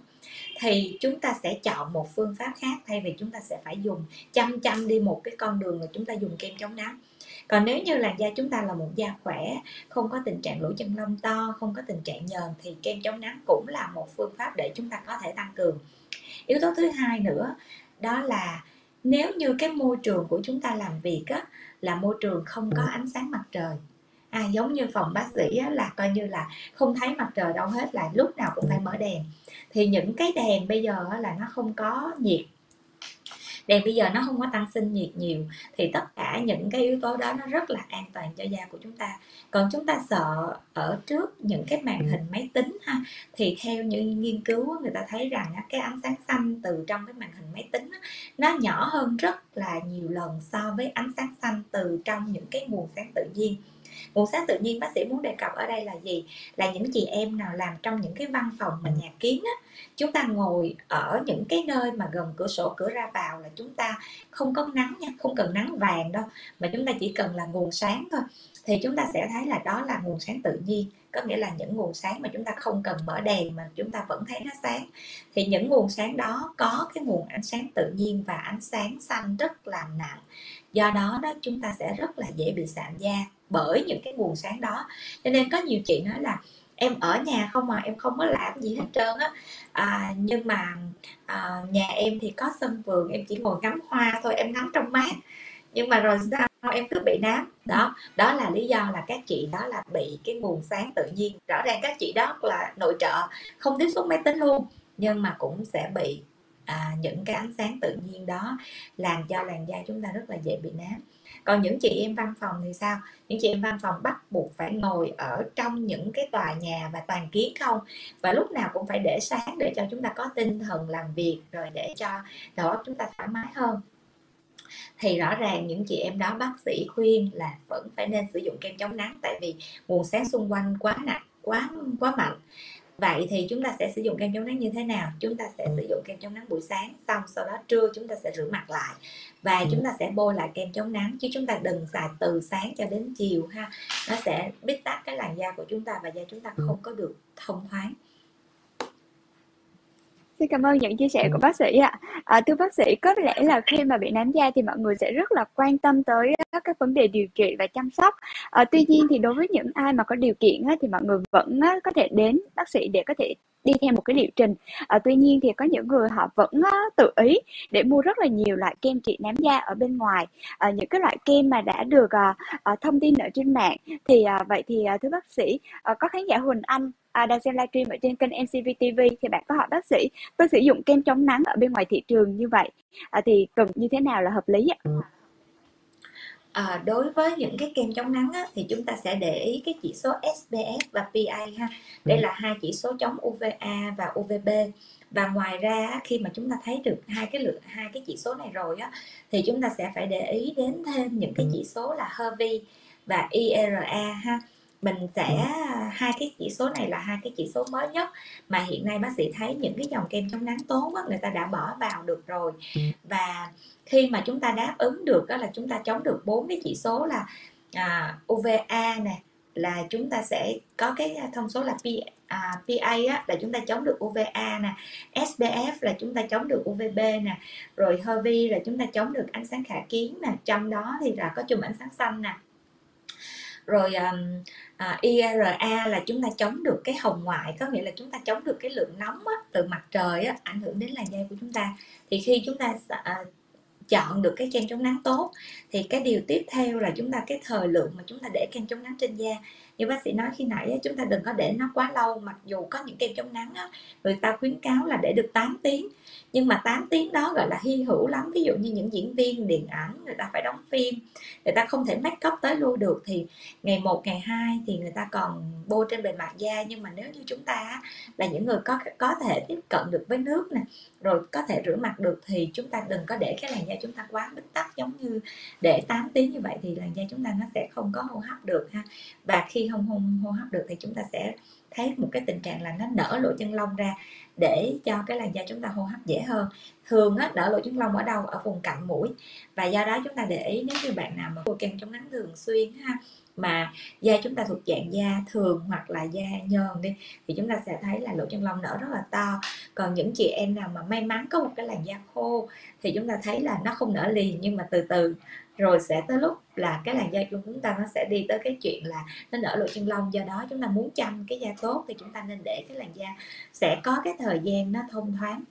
thì chúng ta sẽ chọn một phương pháp khác thay vì chúng ta sẽ phải dùng chăm chăm đi một cái con đường là chúng ta dùng kem chống nắng. Còn nếu như làn da chúng ta là một da khỏe không có tình trạng lỗ chân lông to không có tình trạng nhờn thì kem chống nắng cũng là một phương pháp để chúng ta có thể tăng cường. Yếu tố thứ hai nữa đó là nếu như cái môi trường của chúng ta làm việc á, là môi trường không có ánh sáng mặt trời. À, giống như phòng bác sĩ á, là coi như là không thấy mặt trời đâu hết là lúc nào cũng phải mở đèn. Thì những cái đèn bây giờ á, là nó không có nhiệt đèn bây giờ nó không có tăng sinh nhiệt nhiều, thì tất cả những cái yếu tố đó nó rất là an toàn cho da của chúng ta. Còn chúng ta sợ ở trước những cái màn hình máy tính ha, thì theo những nghiên cứu người ta thấy rằng cái ánh sáng xanh từ trong cái màn hình máy tính nó nhỏ hơn rất là nhiều lần so với ánh sáng xanh từ trong những cái nguồn sáng tự nhiên nguồn sáng tự nhiên bác sĩ muốn đề cập ở đây là gì? Là những chị em nào làm trong những cái văn phòng mà nhà kiến á chúng ta ngồi ở những cái nơi mà gần cửa sổ cửa ra vào là chúng ta không có nắng nha không cần nắng vàng đâu mà chúng ta chỉ cần là nguồn sáng thôi. Thì chúng ta sẽ thấy là đó là nguồn sáng tự nhiên có nghĩa là những nguồn sáng mà chúng ta không cần mở đèn mà chúng ta vẫn thấy nó sáng. Thì những nguồn sáng đó có cái nguồn ánh sáng tự nhiên và ánh sáng xanh rất là nặng do đó đó chúng ta sẽ rất là dễ bị sạm da bởi những cái nguồn sáng đó. Cho nên có nhiều chị nói là em ở nhà không mà em không có làm gì hết trơn á. À, nhưng mà à, nhà em thì có sân vườn em chỉ ngồi ngắm hoa thôi em ngắm trong mát. Nhưng mà rồi sao? Em cứ bị nám. Đó đó là lý do là các chị đó là bị cái nguồn sáng tự nhiên. Rõ ràng các chị đó là nội trợ không tiếp xúc máy tính luôn nhưng mà cũng sẽ bị à, những cái ánh sáng tự nhiên đó làm cho làn da chúng ta rất là dễ bị nám. Còn những chị em văn phòng thì sao? Những chị em văn phòng bắt buộc phải ngồi ở trong những cái tòa nhà và toàn kiến không? Và lúc nào cũng phải để sáng để cho chúng ta có tinh thần làm việc rồi để cho đầu óc chúng ta thoải mái hơn. Thì rõ ràng những chị em đó bác sĩ khuyên là vẫn phải nên sử dụng kem chống nắng tại vì nguồn sáng xung quanh quá nặng quá quá mạnh vậy thì chúng ta sẽ sử dụng kem chống nắng như thế nào? Chúng ta sẽ sử dụng kem chống nắng buổi sáng xong sau đó trưa chúng ta sẽ rửa mặt lại. Và ừ. chúng ta sẽ bôi lại kem chống nắng chứ chúng ta đừng xài từ sáng cho đến chiều ha. Nó sẽ bít tắt cái làn da của chúng ta và da chúng ta không có được thông thoáng Xin cảm ơn những chia sẻ của bác sĩ ạ. À, thưa bác sĩ, có lẽ là khi mà bị nám da thì mọi người sẽ rất là quan tâm tới các vấn đề điều trị và chăm sóc. À, tuy nhiên thì đối với những ai mà có điều kiện á, thì mọi người vẫn á, có thể đến bác sĩ để có thể đi theo một cái liệu trình. À, tuy nhiên thì có những người họ vẫn á, tự ý để mua rất là nhiều loại kem trị nám da ở bên ngoài. À, những cái loại kem mà đã được à, à, thông tin ở trên mạng thì à, vậy thì à, thưa bác sĩ à, có khán giả Huỳnh Anh à, đang xem livestream ở trên kênh MCV TV thì bạn có hỏi bác sĩ tôi sử dụng kem chống nắng ở bên ngoài thị trường như vậy à, thì cần như thế nào là hợp lý ạ? Ừ à, đối với những cái kem chống nắng á, thì chúng ta sẽ để ý cái chỉ số SPF và PA ha. Đây là hai chỉ số chống UVA và UVB và ngoài ra khi mà chúng ta thấy được hai cái lượng hai cái chỉ số này rồi á thì chúng ta sẽ phải để ý đến thêm những cái chỉ số là HERVY và IRA ha mình sẽ hai cái chỉ số này là hai cái chỉ số mới nhất mà hiện nay bác sĩ thấy những cái dòng kem chống nắng tốt á, người ta đã bỏ vào được rồi. Và khi mà chúng ta đáp ứng được đó là chúng ta chống được bốn cái chỉ số là à, UVA nè là chúng ta sẽ có cái thông số là P, à, PA á, là chúng ta chống được UVA nè SPF là chúng ta chống được UVB nè rồi HERVY là chúng ta chống được ánh sáng khả kiến nè trong đó thì là có chùm ánh sáng xanh nè rồi um, à, IRA là chúng ta chống được cái hồng ngoại có nghĩa là chúng ta chống được cái lượng nóng á, từ mặt trời á, ảnh hưởng đến làn da của chúng ta. Thì khi chúng ta à, chọn được cái kem chống nắng tốt thì cái điều tiếp theo là chúng ta cái thời lượng mà chúng ta để kem chống nắng trên da như bác sĩ nói khi nãy chúng ta đừng có để nó quá lâu, mặc dù có những kem chống nắng người ta khuyến cáo là để được 8 tiếng. Nhưng mà 8 tiếng đó gọi là hy hữu lắm. Ví dụ như những diễn viên điện ảnh, người ta phải đóng phim, người ta không thể make up tới luôn được thì ngày 1 ngày 2 thì người ta còn bôi trên bề mặt da. Nhưng mà nếu như chúng ta là những người có có thể tiếp cận được với nước nè, rồi có thể rửa mặt được thì chúng ta đừng có để cái làn da chúng ta quá bít tắc giống như để 8 tiếng như vậy thì làn da chúng ta nó sẽ không có hô hấp được ha. Và khi không hô, hô hấp được thì chúng ta sẽ thấy một cái tình trạng là nó nở lỗ chân lông ra để cho cái làn da chúng ta hô hấp dễ hơn. Thường á nở lỗ chân lông ở đâu? Ở vùng cạnh mũi. Và do đó chúng ta để ý nếu như bạn nào mà bôi kem chống nắng thường xuyên ha mà da chúng ta thuộc dạng da thường hoặc là da nhờn đi thì chúng ta sẽ thấy là lỗ chân lông nở rất là to. Còn những chị em nào mà may mắn có một cái làn da khô thì chúng ta thấy là nó không nở liền nhưng mà từ từ rồi sẽ tới lúc là cái làn da của chúng ta nó sẽ đi tới cái chuyện là nó nở lỗ chân lông do đó chúng ta muốn chăm cái da tốt thì chúng ta nên để cái làn da sẽ có cái thời gian nó thông thoáng.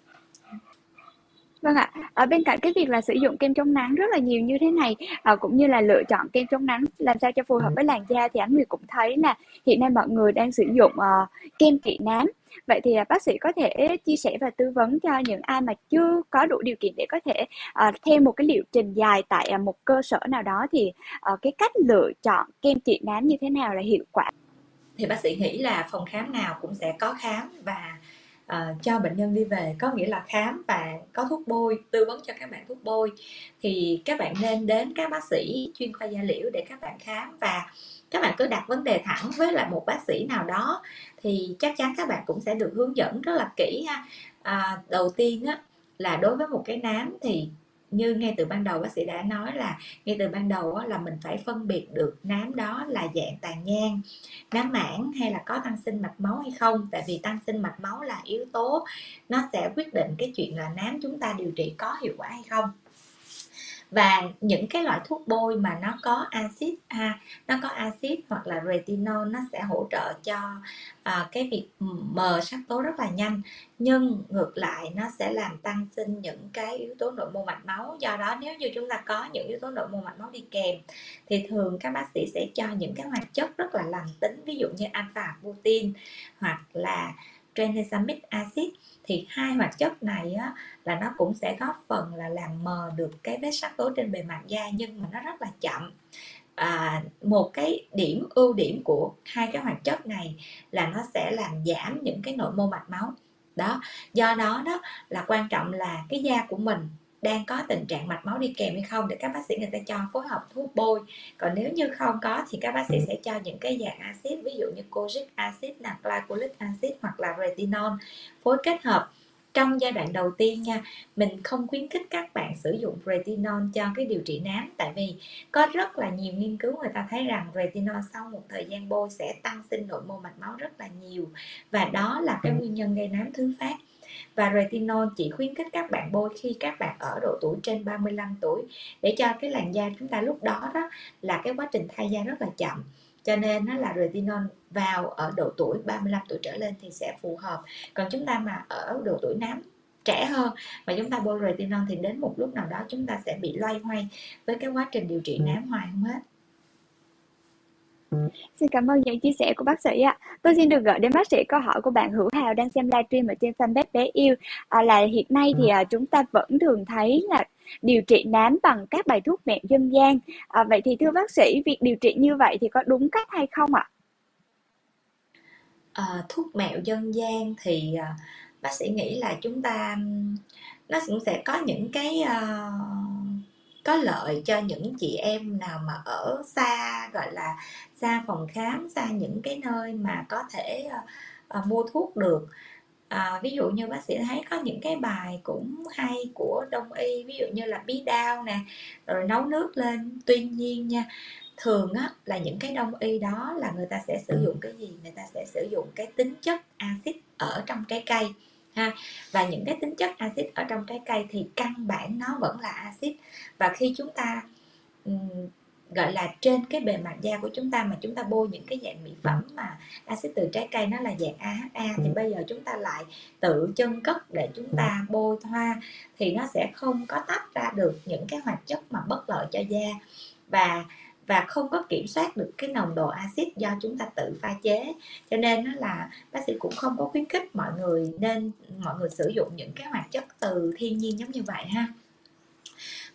Vâng ạ, ở bên cạnh cái việc là sử dụng kem chống nắng rất là nhiều như thế này à, cũng như là lựa chọn kem chống nắng làm sao cho phù hợp với làn da thì anh Nguyệt cũng thấy là hiện nay mọi người đang sử dụng uh, kem trị nám Vậy thì à, bác sĩ có thể chia sẻ và tư vấn cho những ai mà chưa có đủ điều kiện để có thể uh, theo một cái liệu trình dài tại à, một cơ sở nào đó thì uh, cái cách lựa chọn kem trị nám như thế nào là hiệu quả? Thì bác sĩ nghĩ là phòng khám nào cũng sẽ có khám và uh, cho bệnh nhân đi về có nghĩa là khám và có thuốc bôi tư vấn cho các bạn thuốc bôi. Thì các bạn nên đến các bác sĩ chuyên khoa da liễu để các bạn khám và các bạn cứ đặt vấn đề thẳng với lại một bác sĩ nào đó thì chắc chắn các bạn cũng sẽ được hướng dẫn rất là kỹ ha. À, đầu tiên á là đối với một cái nám thì như ngay từ ban đầu bác sĩ đã nói là ngay từ ban đầu là mình phải phân biệt được nám đó là dạng tàn nhang, nám mảng hay là có tăng sinh mạch máu hay không. Tại vì tăng sinh mạch máu là yếu tố nó sẽ quyết định cái chuyện là nám chúng ta điều trị có hiệu quả hay không và những cái loại thuốc bôi mà nó có axit ha nó có axit hoặc là retinol nó sẽ hỗ trợ cho à, cái việc mờ sắc tố rất là nhanh. Nhưng ngược lại nó sẽ làm tăng sinh những cái yếu tố nội mô mạch máu. Do đó nếu như chúng ta có những yếu tố nội mô mạch máu đi kèm thì thường các bác sĩ sẽ cho những cái hoạt chất rất là lành tính ví dụ như alpha butin hoặc là tranexamic acid thì hai hoạt chất này á, là nó cũng sẽ góp phần là làm mờ được cái vết sắc tố trên bề mặt da nhưng mà nó rất là chậm. À, một cái điểm ưu điểm của hai cái hoạt chất này là nó sẽ làm giảm những cái nội mô mạch máu. Đó do đó đó là quan trọng là cái da của mình đang có tình trạng mạch máu đi kèm hay không để các bác sĩ người ta cho phối hợp thuốc bôi. Còn nếu như không có thì các bác sĩ sẽ cho những cái dạng axit ví dụ như kojic acid là glycolic acid hoặc là retinol phối kết hợp. Trong giai đoạn đầu tiên nha mình không khuyến khích các bạn sử dụng retinol cho cái điều trị nám tại vì có rất là nhiều nghiên cứu người ta thấy rằng retinol sau một thời gian bôi sẽ tăng sinh nội mô mạch máu rất là nhiều. Và đó là cái nguyên nhân gây nám thứ phát và retinol chỉ khuyến khích các bạn bôi khi các bạn ở độ tuổi trên 35 tuổi. Để cho cái làn da chúng ta lúc đó đó là cái quá trình thay da rất là chậm. Cho nên nó là retinol vào ở độ tuổi 35 tuổi trở lên thì sẽ phù hợp. Còn chúng ta mà ở độ tuổi nám, trẻ hơn mà chúng ta bôi retinol thì đến một lúc nào đó chúng ta sẽ bị loay hoay với cái quá trình điều trị nám hoài không hết. Xin cảm ơn những chia sẻ của bác sĩ ạ. Tôi xin được gửi đến bác sĩ câu hỏi của bạn Hữu Hào đang xem livestream ở trên fanpage bé yêu à, là hiện nay thì à, chúng ta vẫn thường thấy là điều trị nám bằng các bài thuốc mẹo dân gian. À, vậy thì thưa bác sĩ, việc điều trị như vậy thì có đúng cách hay không ạ? À, thuốc mẹo dân gian thì à, bác sĩ nghĩ là chúng ta nó cũng sẽ có những cái uh, có lợi cho những chị em nào mà ở xa gọi là xa phòng khám xa những cái nơi mà có thể uh, uh, mua thuốc được. À, ví dụ như bác sĩ thấy có những cái bài cũng hay của đông y ví dụ như là bí đao nè rồi nấu nước lên. Tuy nhiên nha thường á là những cái đông y đó là người ta sẽ sử dụng cái gì? Người ta sẽ sử dụng cái tính chất axit ở trong trái cây ha. Và những cái tính chất axit ở trong trái cây thì căn bản nó vẫn là axit. Và khi chúng ta um, gọi là trên cái bề mặt da của chúng ta mà chúng ta bôi những cái dạng mỹ phẩm mà axit từ trái cây nó là dạng AHA thì bây giờ chúng ta lại tự chân cất để chúng ta bôi thoa thì nó sẽ không có tách ra được những cái hoạt chất mà bất lợi cho da. Và và không có kiểm soát được cái nồng độ axit do chúng ta tự pha chế. Cho nên nó là bác sĩ cũng không có khuyến khích mọi người nên mọi người sử dụng những cái hoạt chất từ thiên nhiên giống như vậy ha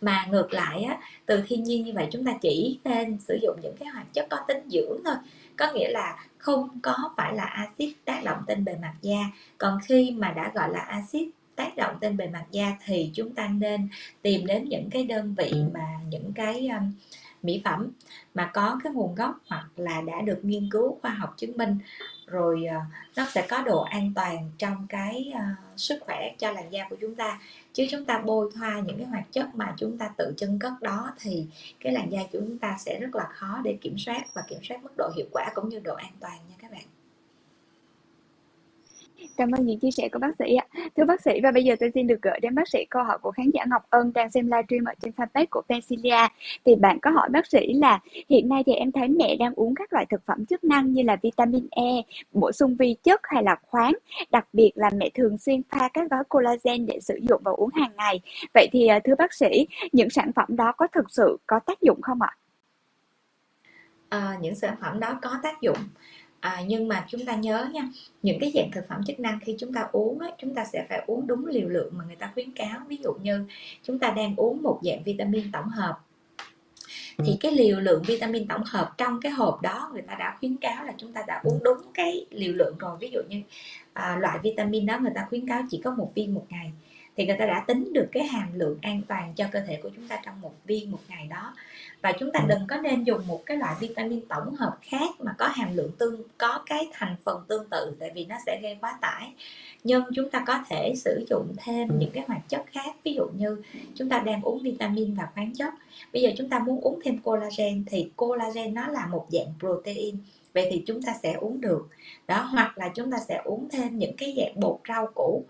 mà ngược lại á, từ thiên nhiên như vậy chúng ta chỉ nên sử dụng những cái hoạt chất có tính dưỡng thôi. Có nghĩa là không có phải là axit tác động trên bề mặt da. Còn khi mà đã gọi là axit tác động trên bề mặt da thì chúng ta nên tìm đến những cái đơn vị mà những cái um, mỹ phẩm mà có cái nguồn gốc hoặc là đã được nghiên cứu khoa học chứng minh. Rồi ờ, nó sẽ có độ an toàn trong cái uh, sức khỏe cho làn da của chúng ta. Chứ chúng ta bôi thoa những cái hoạt chất mà chúng ta tự chân cất đó thì cái làn da của chúng ta sẽ rất là khó để kiểm soát và kiểm soát mức độ hiệu quả cũng như độ an toàn nha các bạn. Cảm ơn những chia sẻ của bác sĩ ạ. Thưa bác sĩ và bây giờ tôi xin được gửi đến bác sĩ câu hỏi của khán giả Ngọc Ân đang xem livestream ở trên fanpage của Pensilia. Thì bạn có hỏi bác sĩ là hiện nay thì em thấy mẹ đang uống các loại thực phẩm chức năng như là vitamin E, bổ sung vi chất hay là khoáng. Đặc biệt là mẹ thường xuyên pha các gói collagen để sử dụng và uống hàng ngày. Vậy thì ờ, thưa bác sĩ, những sản phẩm đó có thực sự có tác dụng không ạ? À, những sản phẩm đó có tác dụng à, nhưng mà chúng ta nhớ nha những cái dạng thực phẩm chức năng khi chúng ta uống á, chúng ta sẽ phải uống đúng liều lượng mà người ta khuyến cáo. Ví dụ như chúng ta đang uống một dạng vitamin tổng hợp thì cái liều lượng vitamin tổng hợp trong cái hộp đó người ta đã khuyến cáo là chúng ta đã uống đúng cái liều lượng rồi. Ví dụ như à, loại vitamin đó người ta khuyến cáo chỉ có một viên một ngày thì người ta đã tính được cái hàm lượng an toàn cho cơ thể của chúng ta trong một viên một ngày đó và chúng ta đừng có nên dùng một cái loại vitamin tổng hợp khác mà có hàm lượng tương có cái thành phần tương tự tại vì nó sẽ gây quá tải. Nhưng chúng ta có thể sử dụng thêm những cái hoạt chất khác ví dụ như chúng ta đang uống vitamin và khoáng chất. Bây giờ chúng ta muốn uống thêm collagen thì collagen nó là một dạng protein vậy thì chúng ta sẽ uống được. Đó hoặc là chúng ta sẽ uống thêm những cái dạng bột rau củ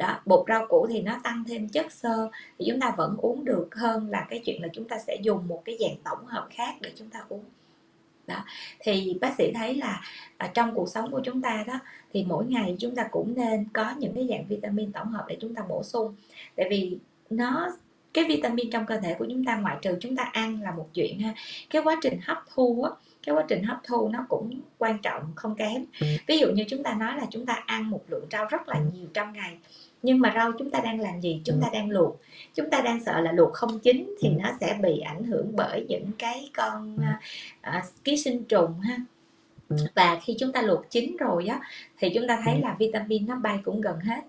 đó bột rau củ thì nó tăng thêm chất xơ thì chúng ta vẫn uống được hơn là cái chuyện là chúng ta sẽ dùng một cái dạng tổng hợp khác để chúng ta uống đó thì bác sĩ thấy là ở trong cuộc sống của chúng ta đó thì mỗi ngày chúng ta cũng nên có những cái dạng vitamin tổng hợp để chúng ta bổ sung tại vì nó cái vitamin trong cơ thể của chúng ta ngoại trừ chúng ta ăn là một chuyện ha cái quá trình hấp thu á cái quá trình hấp thu nó cũng quan trọng không kém ví dụ như chúng ta nói là chúng ta ăn một lượng rau rất là nhiều trong ngày nhưng mà rau chúng ta đang làm gì? Chúng ta ừ. đang luộc. Chúng ta đang sợ là luộc không chín thì ừ. nó sẽ bị ảnh hưởng bởi những cái con uh, ký sinh trùng ha. Và khi chúng ta luộc chín rồi á thì chúng ta thấy là vitamin nó bay cũng gần hết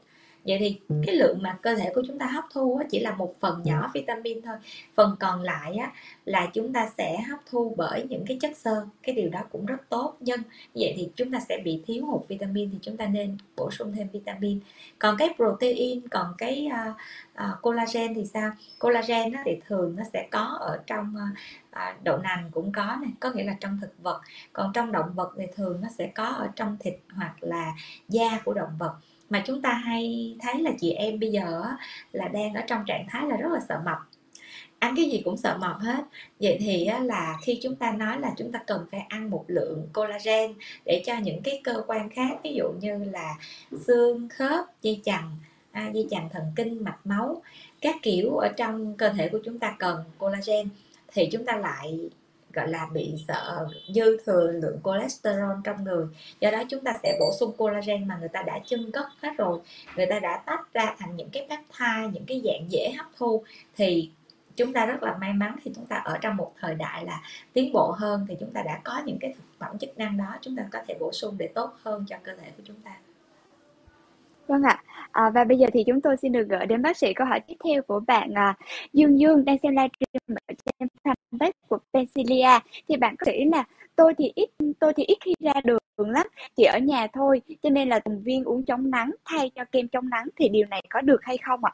vậy thì ừ. cái lượng mà cơ thể của chúng ta hấp thu chỉ là một phần nhỏ ừ. vitamin thôi. Phần còn lại á, là chúng ta sẽ hấp thu bởi những cái chất xơ. Cái điều đó cũng rất tốt. Nhưng vậy thì chúng ta sẽ bị thiếu hụt vitamin thì chúng ta nên bổ sung thêm vitamin. Còn cái protein còn cái uh, uh, collagen thì sao? Collagen á, thì thường nó sẽ có ở trong uh, đậu nành cũng có này có nghĩa là trong thực vật. Còn trong động vật thì thường nó sẽ có ở trong thịt hoặc là da của động vật mà chúng ta hay thấy là chị em bây giờ là đang ở trong trạng thái là rất là sợ mập. Ăn cái gì cũng sợ mập hết. Vậy thì là khi chúng ta nói là chúng ta cần phải ăn một lượng collagen để cho những cái cơ quan khác ví dụ như là xương khớp dây chằng à, dây chằng thần kinh mạch máu các kiểu ở trong cơ thể của chúng ta cần collagen thì chúng ta lại gọi là, bị sợ dư thừa lượng cholesterol trong người. Do đó chúng ta sẽ bổ sung collagen mà người ta đã chân cất hết rồi. Người ta đã tách ra thành những cái peptide, những cái dạng dễ hấp thu, thì chúng ta rất là may mắn thì chúng ta ở trong một thời đại là tiến bộ hơn, thì chúng ta đã có những cái thực phẩm chức năng đó, chúng ta có thể bổ sung để tốt hơn cho cơ thể của chúng ta. Vâng ạ. À, và bây giờ thì chúng tôi xin được gửi đến bác sĩ câu hỏi tiếp theo của bạn à, Dương Dương đang xem livestream ở trên fanpage của Pensilia. Thì bạn có thể là tôi thì ít tôi thì ít khi ra đường lắm, chỉ ở nhà thôi, cho nên là từng viên uống chống nắng thay cho kem chống nắng thì điều này có được hay không ạ?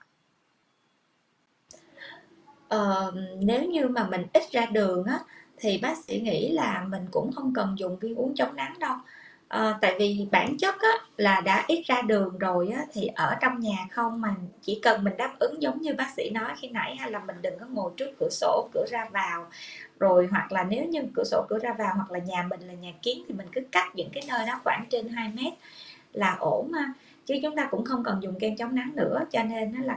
Ờ, nếu như mà mình ít ra đường á thì bác sĩ nghĩ là mình cũng không cần dùng viên uống chống nắng đâu à, tại vì bản chất á, là đã ít ra đường rồi á, thì ở trong nhà không mà chỉ cần mình đáp ứng giống như bác sĩ nói khi nãy hay là mình đừng có ngồi trước cửa sổ cửa ra vào. Rồi hoặc là nếu như cửa sổ cửa ra vào hoặc là nhà mình là nhà kiến thì mình cứ cắt những cái nơi đó khoảng trên 2 mét là ổn mà chứ chúng ta cũng không cần dùng kem chống nắng nữa cho nên là cái